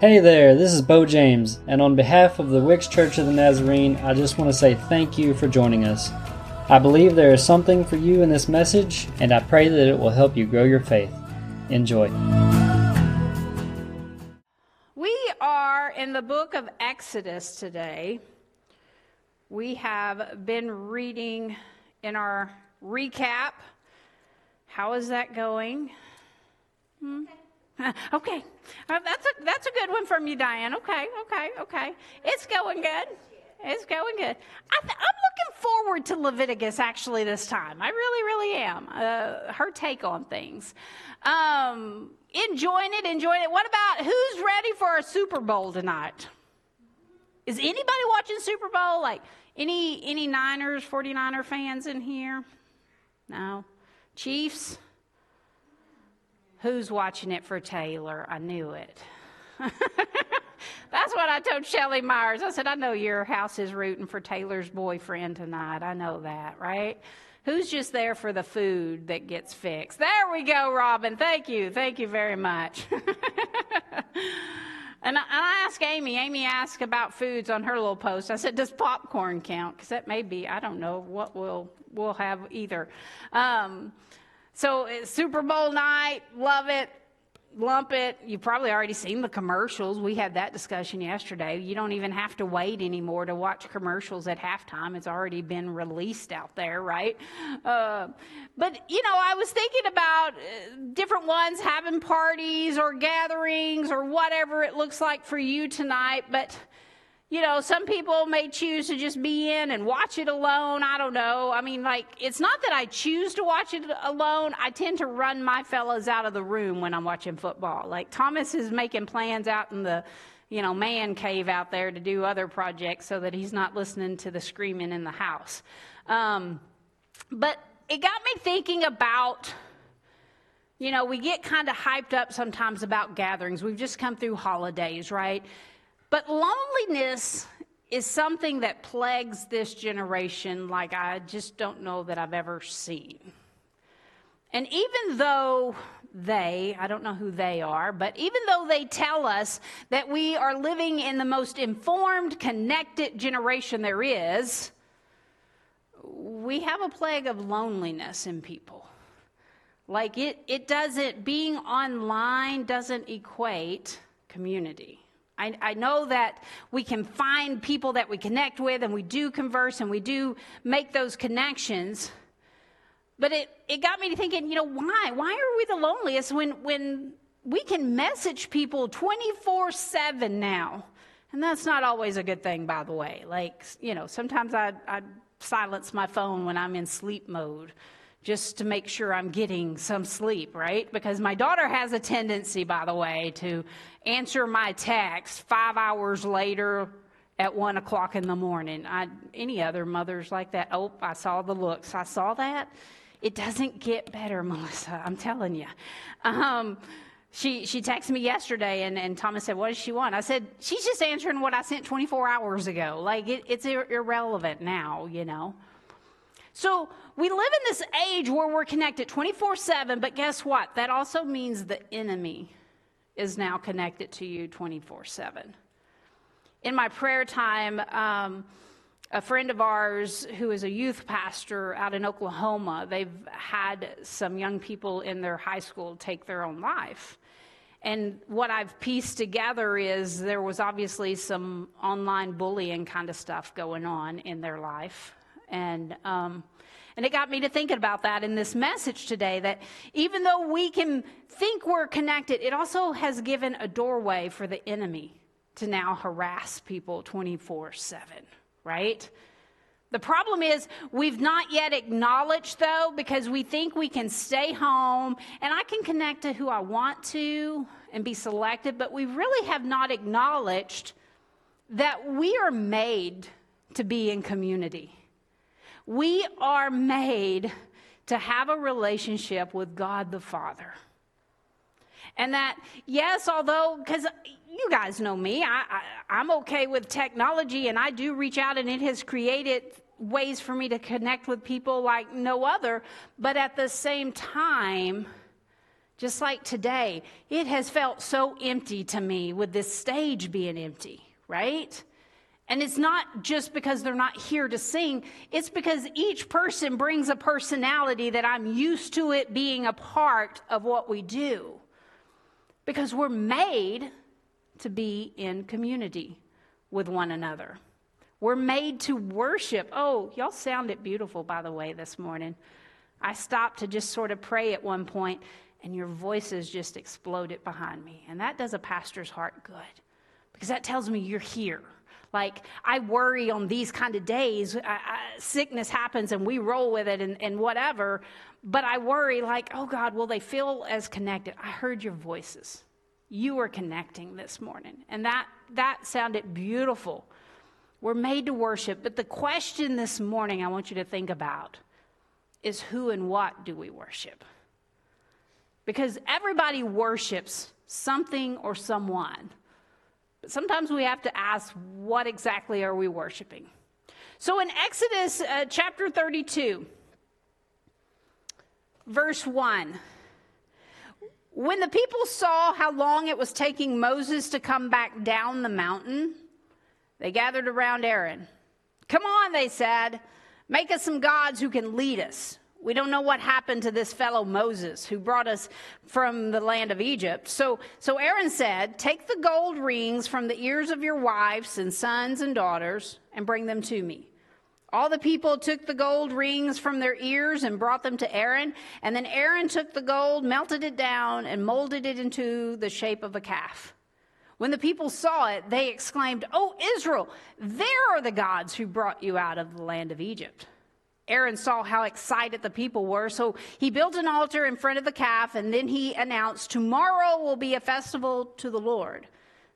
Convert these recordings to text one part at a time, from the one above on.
Hey there, this is Bo James, and on behalf of the Wicks Church of the Nazarene, I just want to say thank you for joining us. I believe there is something for you in this message, and I pray that it will help you grow your faith. Enjoy. We are in the book of Exodus today. We have been reading in our recap. How is that going? Hmm? Okay, uh, that's a that's a good one from you, Diane. Okay, okay, okay. It's going good. It's going good. I am looking forward to Leviticus actually this time. I really, really am. Uh, her take on things. Um, enjoying it, enjoying it. What about who's ready for a Super Bowl tonight? Is anybody watching Super Bowl? Like any any Niners, 49er fans in here? No. Chiefs? Who's watching it for Taylor? I knew it. That's what I told Shelly Myers. I said, I know your house is rooting for Taylor's boyfriend tonight. I know that, right? Who's just there for the food that gets fixed? There we go, Robin. Thank you. Thank you very much. and, I, asked Amy, Amy asked about foods on her little post. I said, Does popcorn count? Because that may be, I don't know what we'll, we'll have either. Um, so it's Super Bowl night, love it, lump it. You've probably already seen the commercials. We had that discussion yesterday. You don't even have to wait anymore to watch commercials at halftime. It's already been released out there, right? Uh, but, you know, I was thinking about uh, different ones having parties or gatherings or whatever it looks like for you tonight. But, you know, some people may choose to just be in and watch it alone. I don't know. I mean, like, it's not that I choose to watch it alone. I tend to run my fellows out of the room when I'm watching football. Like, Thomas is making plans out in the, you know, man cave out there to do other projects so that he's not listening to the screaming in the house. Um, but it got me thinking about. You know, we get kind of hyped up sometimes about gatherings. We've just come through holidays, right? But loneliness is something that plagues this generation like I just don't know that I've ever seen. And even though they, I don't know who they are, but even though they tell us that we are living in the most informed, connected generation there is, we have a plague of loneliness in people. Like it, it doesn't, being online doesn't equate community. I, I, know that we can find people that we connect with and we do converse and we do make those connections. But it, it got me to thinking, you know, why? Why are we the loneliest when, when we can message people 24 7 now? And that's not always a good thing, by the way. Like, you know, sometimes I, I silence my phone when I'm in sleep mode just to make sure I'm getting some sleep, right? Because my daughter has a tendency, by the way, to answer my text five hours later at one o'clock in the morning. I, any other mothers like that? Oh, I saw the looks. I saw that. It doesn't get better, Melissa. I'm telling you. Um, she she texted me yesterday, and, and Thomas said, "What does she want?" I said, "She's just answering what I sent 24 hours ago. Like it, it's ir- irrelevant now, you know." So we live in this age where we're connected 24 7, but guess what? That also means the enemy is now connected to you 24 7. In my prayer time, um, a friend of ours who is a youth pastor out in Oklahoma, they've had some young people in their high school take their own life. And what I've pieced together is there was obviously some online bullying kind of stuff going on in their life. And, um, and it got me to thinking about that in this message today that even though we can think we're connected, it also has given a doorway for the enemy to now harass people 24 7, right? The problem is, we've not yet acknowledged, though, because we think we can stay home and I can connect to who I want to and be selected, but we really have not acknowledged that we are made to be in community. We are made to have a relationship with God the Father. And that, yes, although, because you guys know me, I, I, am okay with technology and I do reach out and it has created ways for me to connect with people like no other. But at the same time, Just like today, it has felt so empty to me with this stage being empty, right? And it's not just because they're not here to sing, it's because each person brings a personality that I'm used to it being a part of what we do. Because we're made to be in community with one another. We're made to worship. Oh, y'all sounded beautiful, by the way, this morning. I stopped to just sort of pray at one point, and your voices just exploded behind me. And that does a pastor's heart good because that tells me you're here. Like, I worry on these kind of days. I, I, sickness happens and we roll with it and, and whatever. But I worry, like, oh God, will they feel as connected? I heard your voices. You were connecting this morning. And that, that sounded beautiful. We're made to worship. But the question this morning I want you to think about is who and what do we worship? Because everybody worships something or someone. Sometimes we have to ask, what exactly are we worshiping? So in Exodus uh, chapter 32, verse 1, when the people saw how long it was taking Moses to come back down the mountain, they gathered around Aaron. Come on, they said, make us some gods who can lead us. We don't know what happened to this fellow Moses who brought us from the land of Egypt. So, so Aaron said, Take the gold rings from the ears of your wives and sons and daughters and bring them to me. All the people took the gold rings from their ears and brought them to Aaron. And then Aaron took the gold, melted it down, and molded it into the shape of a calf. When the people saw it, they exclaimed, Oh, Israel, there are the gods who brought you out of the land of Egypt. Aaron saw how excited the people were, so he built an altar in front of the calf, and then he announced, Tomorrow will be a festival to the Lord.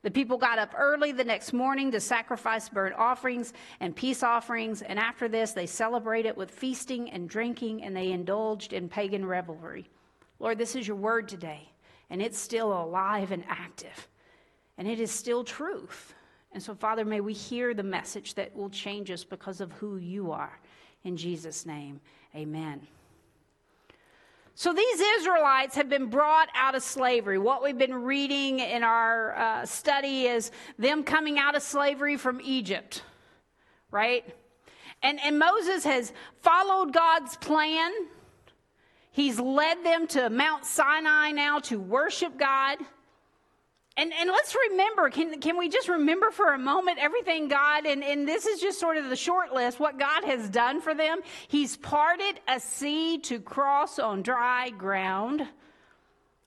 The people got up early the next morning to sacrifice burnt offerings and peace offerings, and after this, they celebrated with feasting and drinking, and they indulged in pagan revelry. Lord, this is your word today, and it's still alive and active, and it is still truth. And so, Father, may we hear the message that will change us because of who you are. In Jesus' name, amen. So these Israelites have been brought out of slavery. What we've been reading in our uh, study is them coming out of slavery from Egypt, right? And, and Moses has followed God's plan. He's led them to Mount Sinai now to worship God. And, and let's remember, can, can we just remember for a moment everything God, and, and this is just sort of the short list, what God has done for them? He's parted a sea to cross on dry ground.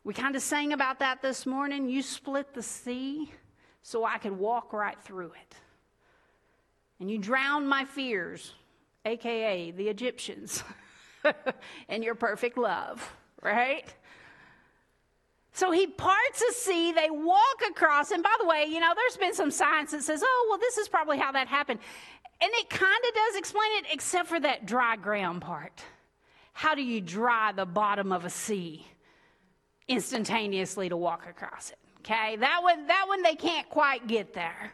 We kind of sang about that this morning. You split the sea so I could walk right through it. And you drowned my fears, AKA the Egyptians, in your perfect love, right? So he parts a sea, they walk across, and by the way, you know, there's been some science that says, oh, well, this is probably how that happened. And it kind of does explain it, except for that dry ground part. How do you dry the bottom of a sea instantaneously to walk across it? Okay, that one, that one they can't quite get there.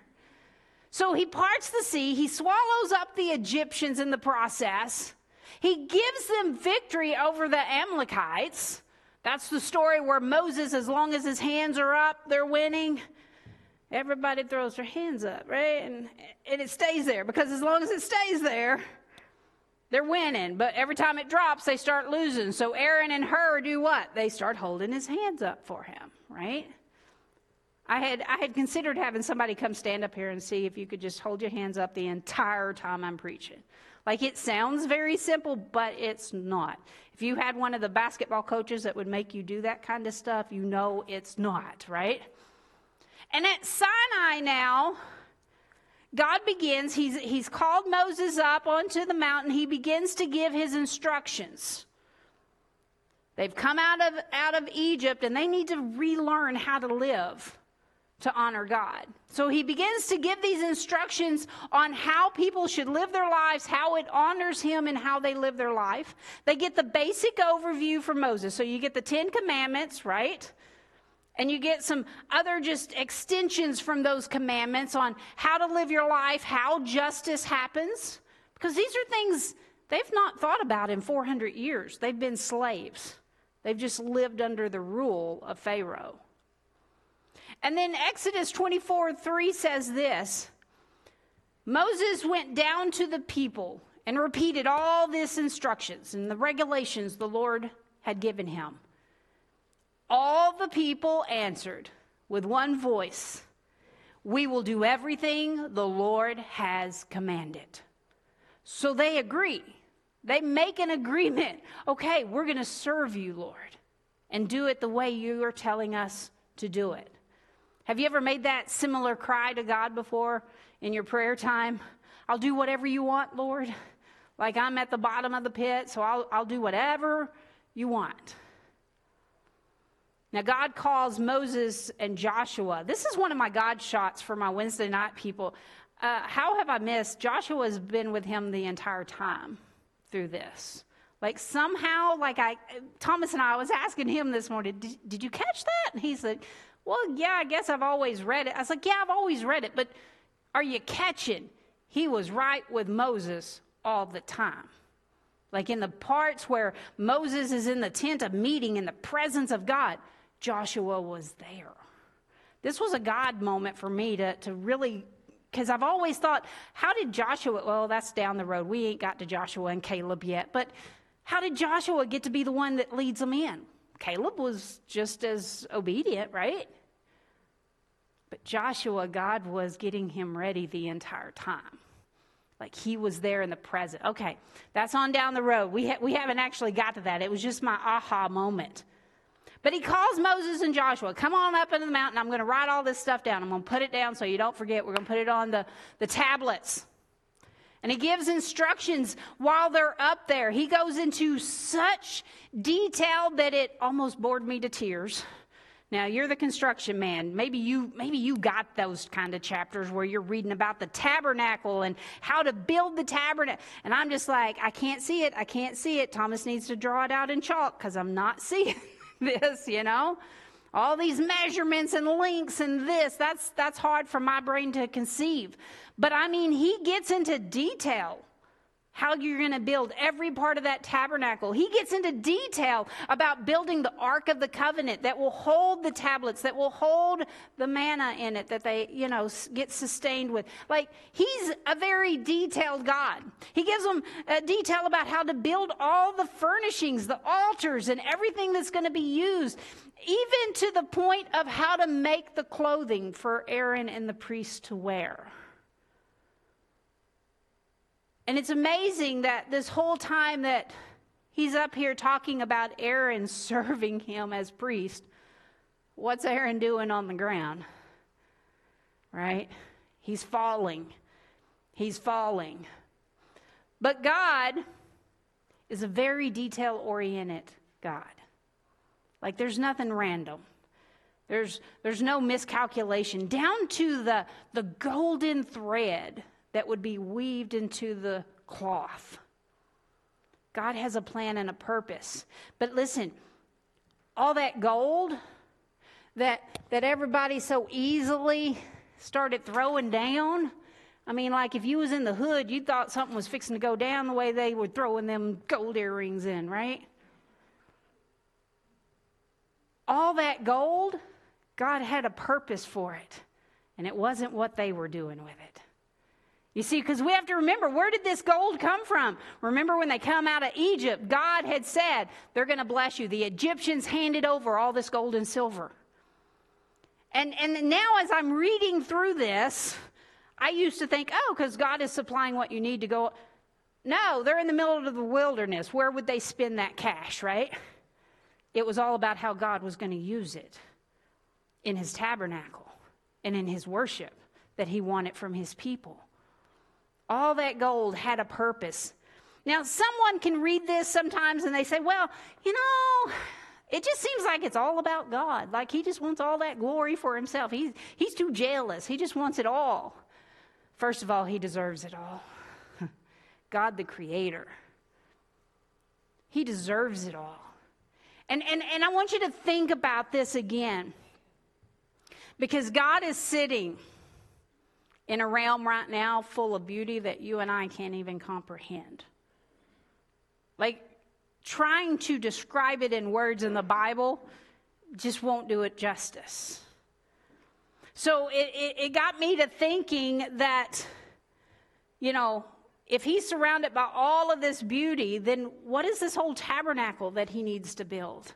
So he parts the sea, he swallows up the Egyptians in the process, he gives them victory over the Amalekites. That's the story where Moses, as long as his hands are up, they're winning. Everybody throws their hands up, right? And, and it stays there because as long as it stays there, they're winning. But every time it drops, they start losing. So Aaron and Hur do what? They start holding his hands up for him, right? I had, I had considered having somebody come stand up here and see if you could just hold your hands up the entire time I'm preaching. Like it sounds very simple, but it's not. If you had one of the basketball coaches that would make you do that kind of stuff, you know it's not, right? And at Sinai now, God begins, he's, he's called Moses up onto the mountain. He begins to give his instructions. They've come out of, out of Egypt and they need to relearn how to live to honor God. So he begins to give these instructions on how people should live their lives, how it honors him, and how they live their life. They get the basic overview from Moses. So you get the Ten Commandments, right? And you get some other just extensions from those commandments on how to live your life, how justice happens. Because these are things they've not thought about in 400 years. They've been slaves. They've just lived under the rule of Pharaoh. And then Exodus 24 3 says this Moses went down to the people and repeated all this instructions and the regulations the Lord had given him. All the people answered with one voice We will do everything the Lord has commanded. So they agree. They make an agreement. Okay, we're going to serve you, Lord, and do it the way you are telling us to do it. Have you ever made that similar cry to God before in your prayer time? I'll do whatever you want, Lord. Like I'm at the bottom of the pit, so I'll, I'll do whatever you want. Now, God calls Moses and Joshua. This is one of my God shots for my Wednesday night people. Uh, how have I missed? Joshua has been with him the entire time through this. Like somehow, like I, Thomas and I, was asking him this morning, did, did you catch that? And he said, well, yeah, I guess I've always read it. I was like, yeah, I've always read it, but are you catching? He was right with Moses all the time. Like in the parts where Moses is in the tent of meeting in the presence of God, Joshua was there. This was a God moment for me to, to really, because I've always thought, how did Joshua, well, that's down the road. We ain't got to Joshua and Caleb yet, but how did Joshua get to be the one that leads them in? Caleb was just as obedient, right? But Joshua, God was getting him ready the entire time. Like he was there in the present. Okay, that's on down the road. We, ha- we haven't actually got to that. It was just my aha moment. But he calls Moses and Joshua, come on up into the mountain. I'm going to write all this stuff down. I'm going to put it down so you don't forget. We're going to put it on the, the tablets. And he gives instructions while they're up there. He goes into such detail that it almost bored me to tears. Now you're the construction man. Maybe you maybe you got those kind of chapters where you're reading about the tabernacle and how to build the tabernacle. And I'm just like, I can't see it. I can't see it. Thomas needs to draw it out in chalk because I'm not seeing this, you know? All these measurements and links and this, that's that's hard for my brain to conceive. But I mean, he gets into detail how you're going to build every part of that tabernacle. He gets into detail about building the Ark of the Covenant that will hold the tablets, that will hold the manna in it that they, you know, get sustained with. Like, he's a very detailed God. He gives them a detail about how to build all the furnishings, the altars, and everything that's going to be used, even to the point of how to make the clothing for Aaron and the priests to wear. And it's amazing that this whole time that he's up here talking about Aaron serving him as priest, what's Aaron doing on the ground? Right? He's falling. He's falling. But God is a very detail oriented God. Like there's nothing random. There's, there's no miscalculation. Down to the, the golden thread that would be weaved into the cloth. God has a plan and a purpose. But listen, all that gold that that everybody so easily started throwing down. I mean, like if you was in the hood, you thought something was fixing to go down the way they were throwing them gold earrings in, right? All that gold, God had a purpose for it, and it wasn't what they were doing with it. You see, because we have to remember where did this gold come from? Remember when they come out of Egypt, God had said, they're going to bless you. The Egyptians handed over all this gold and silver. And, and now, as I'm reading through this, I used to think, oh, because God is supplying what you need to go. No, they're in the middle of the wilderness. Where would they spend that cash, right? It was all about how God was going to use it in his tabernacle and in his worship that he wanted from his people. All that gold had a purpose. Now, someone can read this sometimes and they say, well, you know, it just seems like it's all about God. Like he just wants all that glory for himself. He's, he's too jealous. He just wants it all. First of all, he deserves it all. God, the creator, he deserves it all. And, and, and I want you to think about this again. Because God is sitting in a realm right now full of beauty that you and I can't even comprehend. Like, trying to describe it in words in the Bible just won't do it justice. So it, it, it got me to thinking that, you know, if he's surrounded by all of this beauty, then what is this whole tabernacle that he needs to build?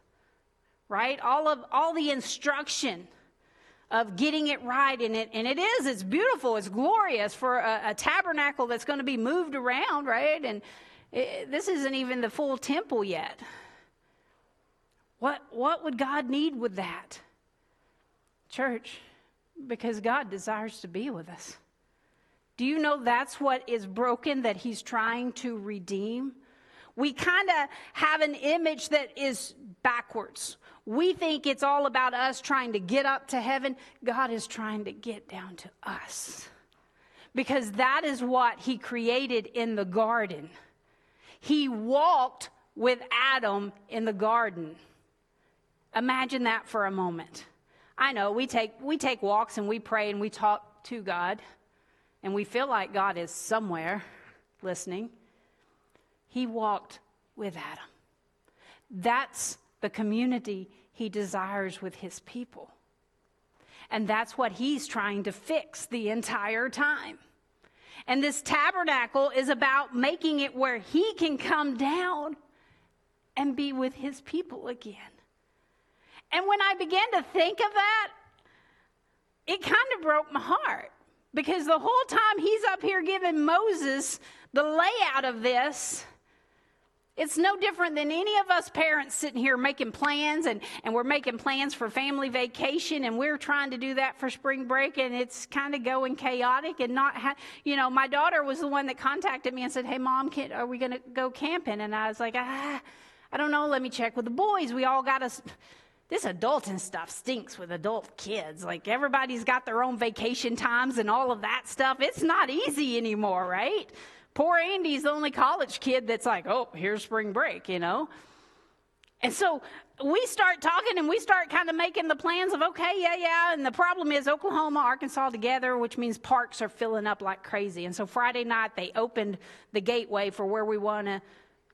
Right? All of all the instruction of getting it right and it and it is it's beautiful it's glorious for a, a tabernacle that's going to be moved around right and it, this isn't even the full temple yet what what would god need with that church because god desires to be with us do you know that's what is broken that he's trying to redeem? We kind of have an image that is backwards. We think it's all about us trying to get up to heaven. God is trying to get down to us. Because that is what he created in the garden. He walked with Adam in the garden. Imagine that for a moment. I know we take, we take walks and we pray and we talk to God and we feel like God is somewhere listening, he walked with Adam. That's the community he desires with his people. And that's what he's trying to fix the entire time. And this tabernacle is about making it where he can come down and be with his people again. And when I began to think of that, it kind of broke my heart because the whole time he's up here giving Moses the layout of this, it's no different than any of us parents sitting here making plans and, and we're making plans for family vacation and we're trying to do that for spring break and it's kind of going chaotic and not, ha- you know, my daughter was the one that contacted me and said, Hey, mom, can, are we going to go camping? And I was like, ah, I don't know. Let me check with the boys. We all got us. this adulting stuff stinks with adult kids. Like everybody's got their own vacation times and all of that stuff. It's not easy anymore, right? Poor Andy's the only college kid that's like, oh, here's spring break, you know? And so we start talking and we start kind of making the plans of, okay, yeah, yeah. And the problem is Oklahoma, Arkansas together, which means parks are filling up like crazy. And so Friday night they opened the gateway for where we want to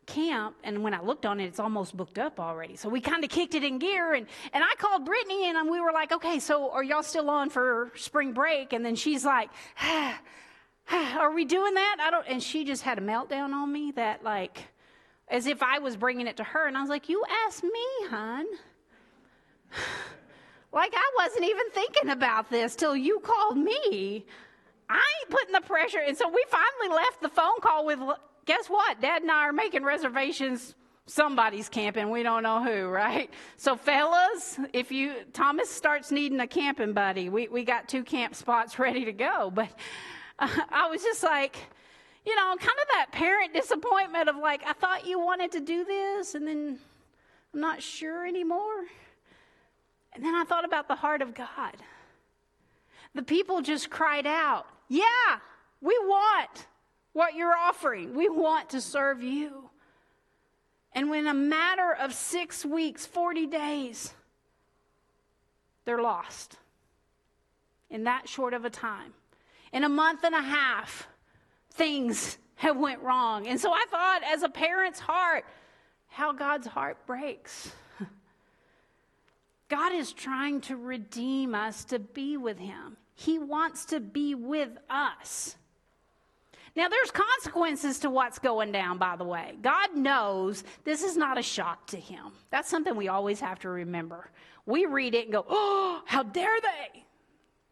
camp, and when I looked on it, it's almost booked up already. So we kind of kicked it in gear, and, and I called Brittany, and we were like, okay, so are y'all still on for spring break? And then she's like, ah, are we doing that? I don't, and she just had a meltdown on me that like, as if I was bringing it to her, and I was like, you asked me, hon. like I wasn't even thinking about this till you called me. I ain't putting the pressure. And so we finally left the phone call with guess what? Dad and I are making reservations. Somebody's camping. We don't know who, right? So, fellas, if you, Thomas starts needing a camping buddy, we, we got two camp spots ready to go. But I was just like, you know, kind of that parent disappointment of like, I thought you wanted to do this, and then I'm not sure anymore. And then I thought about the heart of God. The people just cried out, Yeah, we want what you're offering. We want to serve you. And when a matter of six weeks, 40 days, they're lost in that short of a time. In a month and a half, things have went wrong. And so I thought as a parent's heart, how God's heart breaks. God is trying to redeem us to be with him. He wants to be with us. Now, there's consequences to what's going down, by the way. God knows this is not a shock to him. That's something we always have to remember. We read it and go, oh, how dare they?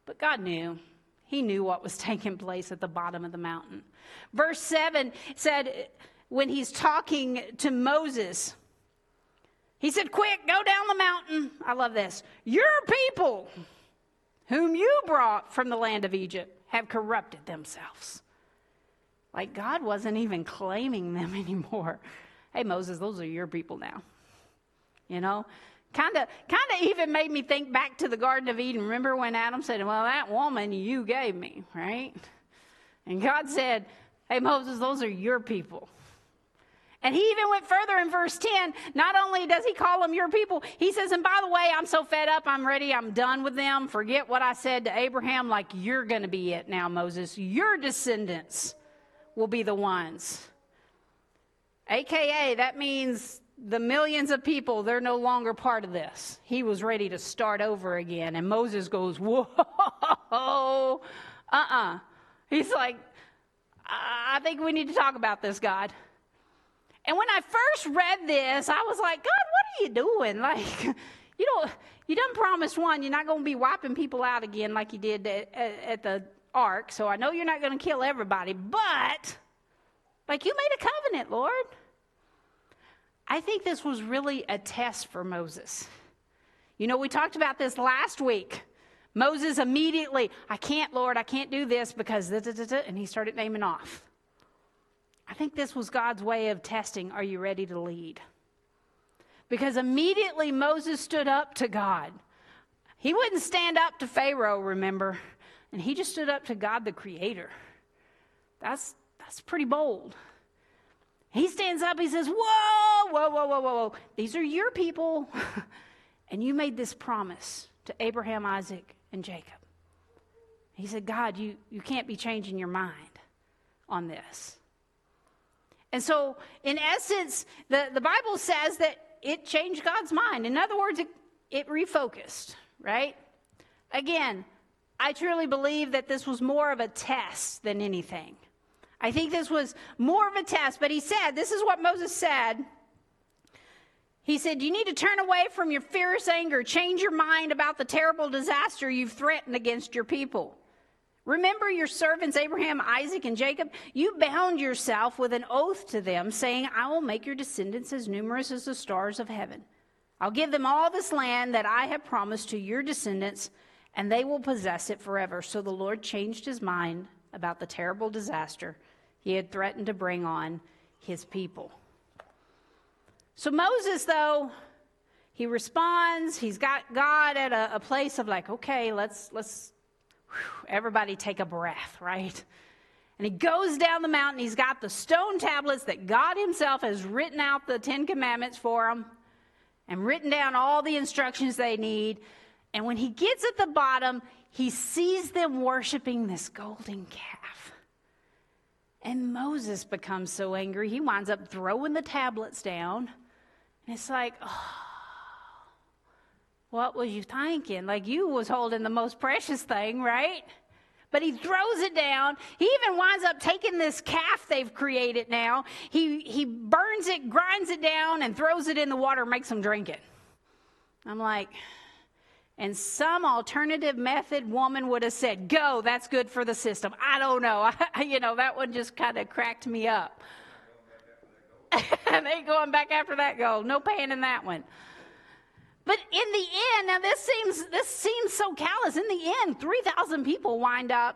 But God knew. He knew what was taking place at the bottom of the mountain. Verse 7 said, when he's talking to Moses, he said, Quick, go down the mountain. I love this. Your people, whom you brought from the land of Egypt, have corrupted themselves. Like God wasn't even claiming them anymore. Hey, Moses, those are your people now. You know? Kind of kind of even made me think back to the Garden of Eden. Remember when Adam said, Well, that woman you gave me, right? And God said, Hey, Moses, those are your people. And he even went further in verse 10. Not only does he call them your people, he says, And by the way, I'm so fed up, I'm ready, I'm done with them. Forget what I said to Abraham, like you're going to be it now, Moses. Your descendants will be the ones. AKA, that means the millions of people, they're no longer part of this. He was ready to start over again. And Moses goes, Whoa, uh uh-uh. uh. He's like, I think we need to talk about this, God. And when I first read this, I was like, God, what are you doing? Like, you don't, you done promised one, you're not going to be wiping people out again like you did at, at, at the ark. So I know you're not going to kill everybody, but like you made a covenant, Lord. I think this was really a test for Moses. You know, we talked about this last week. Moses immediately, I can't, Lord, I can't do this because, and he started naming off. I think this was God's way of testing are you ready to lead? Because immediately Moses stood up to God. He wouldn't stand up to Pharaoh, remember? And he just stood up to God the Creator. That's, that's pretty bold. He stands up, he says, Whoa, whoa, whoa, whoa, whoa. These are your people. and you made this promise to Abraham, Isaac, and Jacob. He said, God, you, you can't be changing your mind on this. And so, in essence, the, the Bible says that it changed God's mind. In other words, it, it refocused, right? Again, I truly believe that this was more of a test than anything. I think this was more of a test, but he said, this is what Moses said. He said, You need to turn away from your fierce anger, change your mind about the terrible disaster you've threatened against your people. Remember your servants Abraham, Isaac, and Jacob? You bound yourself with an oath to them, saying, I will make your descendants as numerous as the stars of heaven. I'll give them all this land that I have promised to your descendants, and they will possess it forever. So the Lord changed his mind about the terrible disaster he had threatened to bring on his people. So Moses, though, he responds. He's got God at a, a place of like, okay, let's let's whew, everybody take a breath, right? And he goes down the mountain. He's got the stone tablets that God Himself has written out the Ten Commandments for him and written down all the instructions they need. And when he gets at the bottom, he sees them worshiping this golden calf. And Moses becomes so angry, he winds up throwing the tablets down. And it's like, oh, what was you thinking? Like you was holding the most precious thing, right? But he throws it down. He even winds up taking this calf they've created now. He, he burns it, grinds it down, and throws it in the water, makes them drink it. I'm like, and some alternative method woman would have said, Go, that's good for the system. I don't know. I, you know, that one just kind of cracked me up. And they going back after that goal. No pain in that one. But in the end, now this seems this seems so callous. In the end, 3,000 people wind up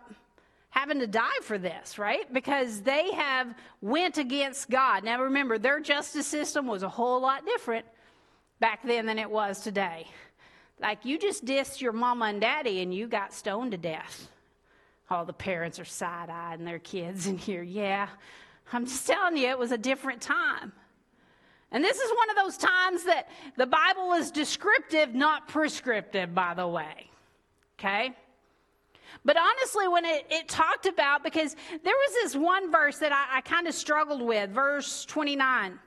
having to die for this, right? Because they have went against God. Now remember, their justice system was a whole lot different back then than it was today. Like you just dissed your mama and daddy and you got stoned to death. All the parents are side eyeing their kids in here. Yeah, I'm just telling you, it was a different time. And this is one of those times that the Bible is descriptive, not prescriptive, by the way. Okay? But honestly, when it, it talked about, because there was this one verse that I, I kind of struggled with, verse 29.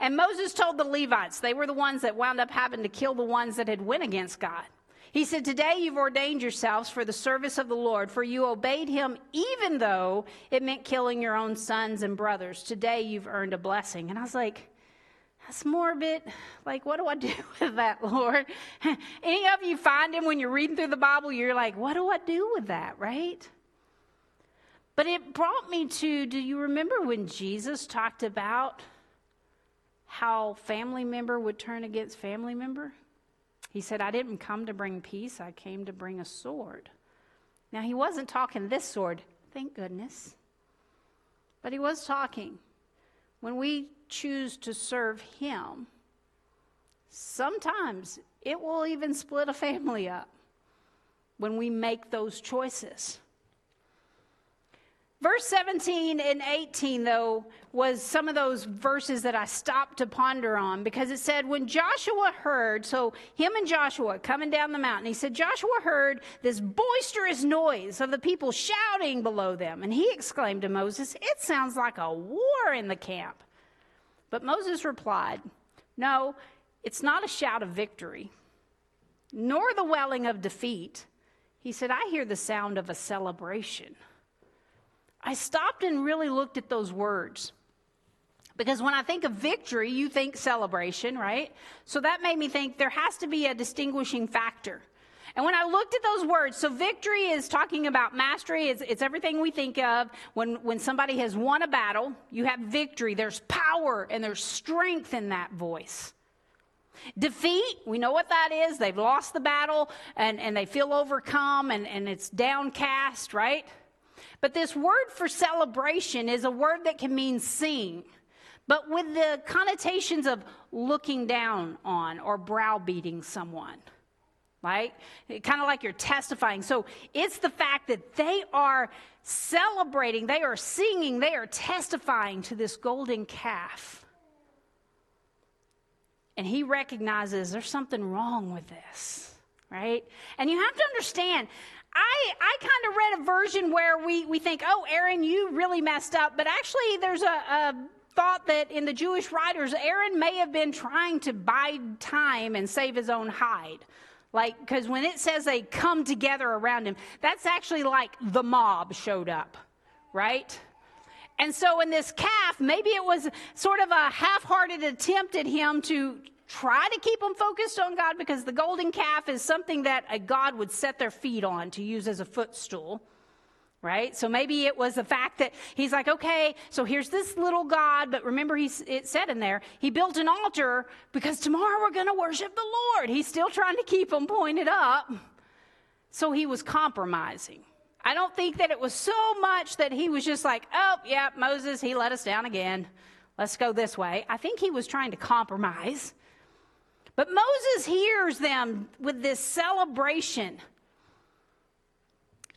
And Moses told the Levites, they were the ones that wound up having to kill the ones that had went against God. He said, Today you've ordained yourselves for the service of the Lord, for you obeyed him even though it meant killing your own sons and brothers. Today you've earned a blessing. And I was like, That's morbid. Like, what do I do with that, Lord? Any of you find him when you're reading through the Bible, you're like, What do I do with that, right? But it brought me to do you remember when Jesus talked about how family member would turn against family member? He said, I didn't come to bring peace, I came to bring a sword. Now, he wasn't talking this sword, thank goodness. But he was talking. When we choose to serve him, sometimes it will even split a family up when we make those choices. Verse 17 and 18, though, was some of those verses that I stopped to ponder on because it said, when Joshua heard, so him and Joshua coming down the mountain, he said, Joshua heard this boisterous noise of the people shouting below them. And he exclaimed to Moses, It sounds like a war in the camp. But Moses replied, No, it's not a shout of victory, nor the welling of defeat. He said, I hear the sound of a celebration. I stopped and really looked at those words. Because when I think of victory, you think celebration, right? So that made me think there has to be a distinguishing factor. And when I looked at those words, so victory is talking about mastery. It's, it's, everything we think of when, when somebody has won a battle. You have victory. There's power and there's strength in that voice. Defeat, we know what that is. They've lost the battle and, and they feel overcome and, and it's downcast, right? But this word for celebration is a word that can mean sing, but with the connotations of looking down on or browbeating someone right? Kind of like you're testifying. So it's the fact that they are celebrating, they are singing, they are testifying to this golden calf. And he recognizes there's something wrong with this, right? And you have to understand, I, I kind of read a version where we, we think, oh, Aaron, you really messed up. But actually, there's a, a thought that in the Jewish writers, Aaron may have been trying to bide time and save his own hide. Like, because when it says they come together around him, that's actually like the mob showed up, right? And so in this calf, maybe it was sort of a half hearted attempt at him to try to keep them focused on God because the golden calf is something that a God would set their feet on to use as a footstool right? So maybe it was the fact that he's like, okay, so here's this little God, but remember he, it said in there, he built an altar because tomorrow we're going to worship the Lord. He's still trying to keep them pointed up. So he was compromising. I don't think that it was so much that he was just like, oh, yeah, Moses, he let us down again. Let's go this way. I think he was trying to compromise. But Moses hears them with this celebration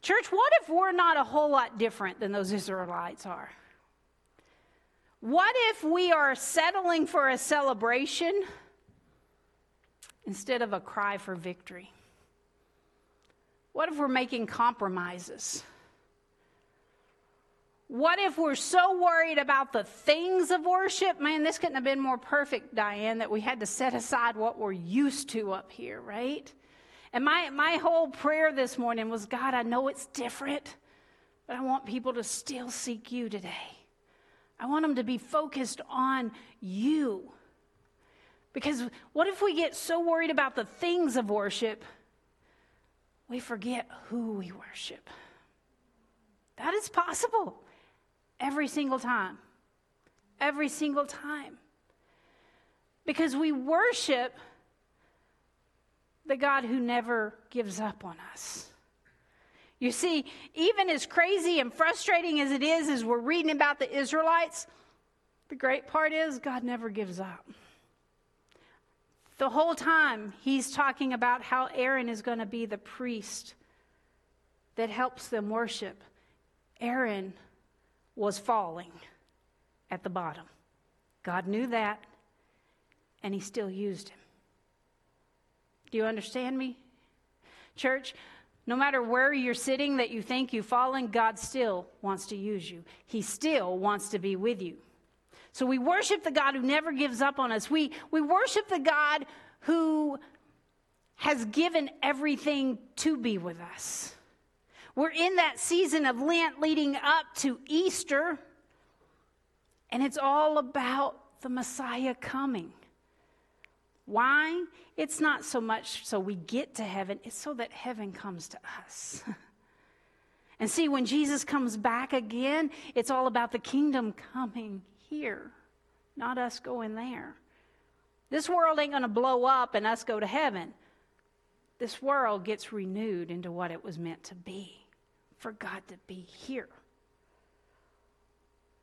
Church, what if we're not a whole lot different than those Israelites are? What if we are settling for a celebration instead of a cry for victory? What if we're making compromises? What if we're so worried about the things of worship? Man, this couldn't have been more perfect, Diane, that we had to set aside what we're used to up here, right? And my, my whole prayer this morning was God, I know it's different, but I want people to still seek you today. I want them to be focused on you. Because what if we get so worried about the things of worship, we forget who we worship? That is possible every single time. Every single time. Because we worship the God who never gives up on us. You see, even as crazy and frustrating as it is, as we're reading about the Israelites, the great part is God never gives up. The whole time, he's talking about how Aaron is going to be the priest that helps them worship. Aaron was falling at the bottom. God knew that, and he still used him. Do you understand me? Church, no matter where you're sitting that you think you've fallen, God still wants to use you. He still wants to be with you. So we worship the God who never gives up on us. We, we worship the God who has given everything to be with us. We're in that season of Lent leading up to Easter, and it's all about the Messiah coming. Why? It's not so much so we get to heaven, it's so that heaven comes to us. and see, when Jesus comes back again, it's all about the kingdom coming here, not us going there. This world ain't going to blow up and us go to heaven. This world gets renewed into what it was meant to be for God to be here.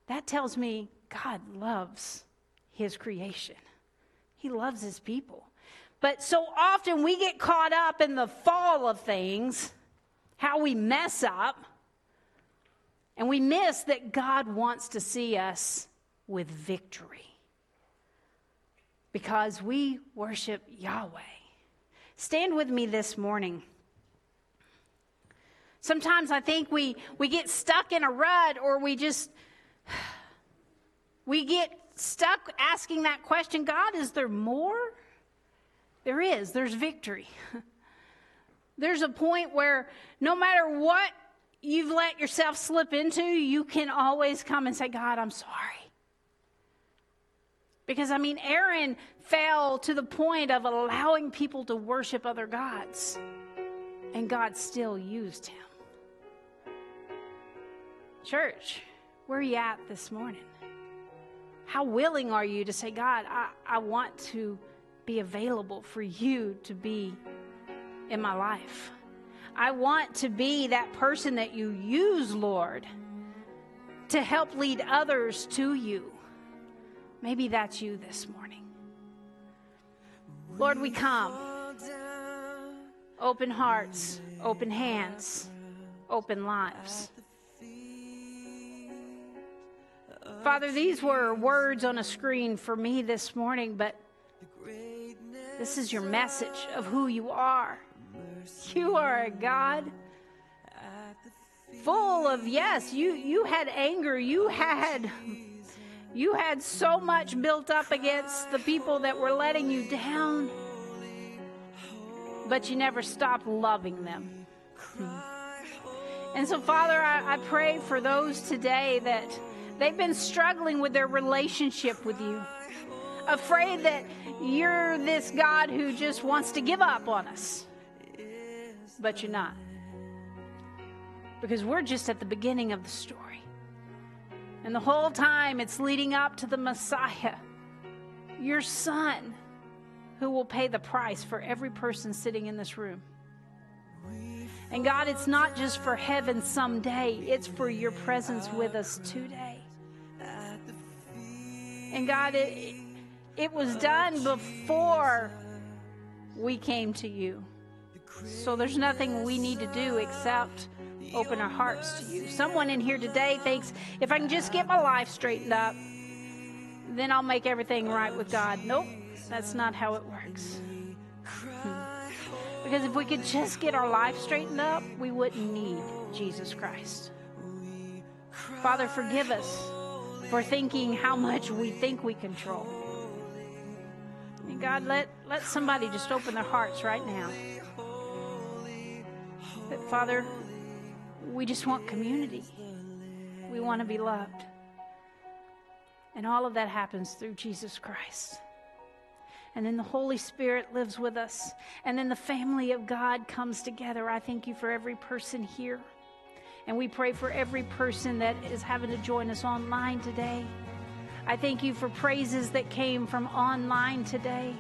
That tells me God loves his creation. He loves his people. But so often we get caught up in the fall of things, how we mess up, and we miss that God wants to see us with victory. Because we worship Yahweh. Stand with me this morning. Sometimes I think we, we get stuck in a rut or we just we get stuck asking that question God, is there more? There is. There's victory. There's a point where no matter what you've let yourself slip into, you can always come and say, God, I'm sorry. Because, I mean, Aaron fell to the point of allowing people to worship other gods, and God still used him. Church, where are you at this morning? How willing are you to say, God, I, I want to be available for you to be in my life? I want to be that person that you use, Lord, to help lead others to you. Maybe that's you this morning. Lord, we come. Open hearts, open hands, open lives. Father, these were words on a screen for me this morning, but this is your message of who you are. You are a God full of yes, you you had anger, you had you had so much built up against the people that were letting you down, but you never stopped loving them. And so, Father, I, I pray for those today that they've been struggling with their relationship with you, afraid that you're this God who just wants to give up on us. But you're not. Because we're just at the beginning of the story. And the whole time it's leading up to the Messiah, your son, who will pay the price for every person sitting in this room. And God, it's not just for heaven someday, it's for your presence with us today. And God, it, it was done before we came to you. So there's nothing we need to do except open our hearts to you. Someone in here today thinks if I can just get my life straightened up, then I'll make everything right with God. Nope, that's not how it works. Hmm. Because if we could just get our life straightened up, we wouldn't need Jesus Christ. Father, forgive us for thinking how much we think we control. And God, let, let somebody just open their hearts right now. That, Father, we just want community. We want to be loved. And all of that happens through Jesus Christ. And then the Holy Spirit lives with us. And then the family of God comes together. I thank you for every person here. And we pray for every person that is having to join us online today. I thank you for praises that came from online today.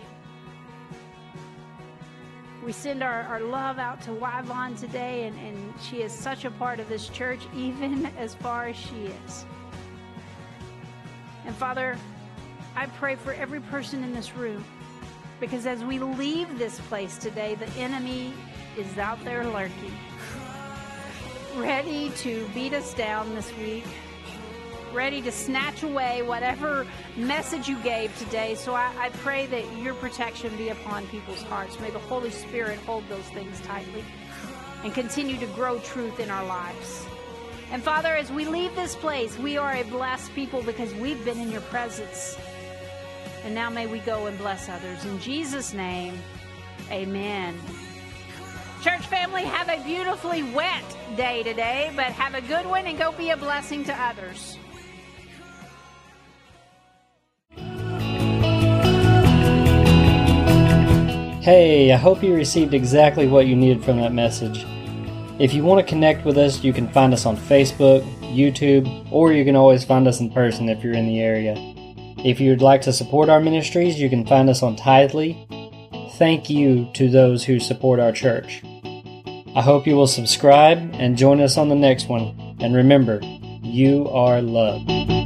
We send our, our love out to Yvonne today, and, and she is such a part of this church, even as far as she is. And Father, I pray for every person in this room because as we leave this place today, the enemy is out there lurking, ready to beat us down this week, ready to snatch away whatever message you gave today. So I, I pray that your protection be upon people's hearts. May the Holy Spirit hold those things tightly and continue to grow truth in our lives. And Father, as we leave this place, we are a blessed people because we've been in your presence. And now may we go and bless others. In Jesus' name, amen. Church family, have a beautifully wet day today, but have a good one and go be a blessing to others. Hey, I hope you received exactly what you needed from that message. If you want to connect with us, you can find us on Facebook, YouTube, or you can always find us in person if you're in the area. If you'd like to support our ministries, you can find us on Tithely. Thank you to those who support our church. I hope you will subscribe and join us on the next one. And remember, you are loved.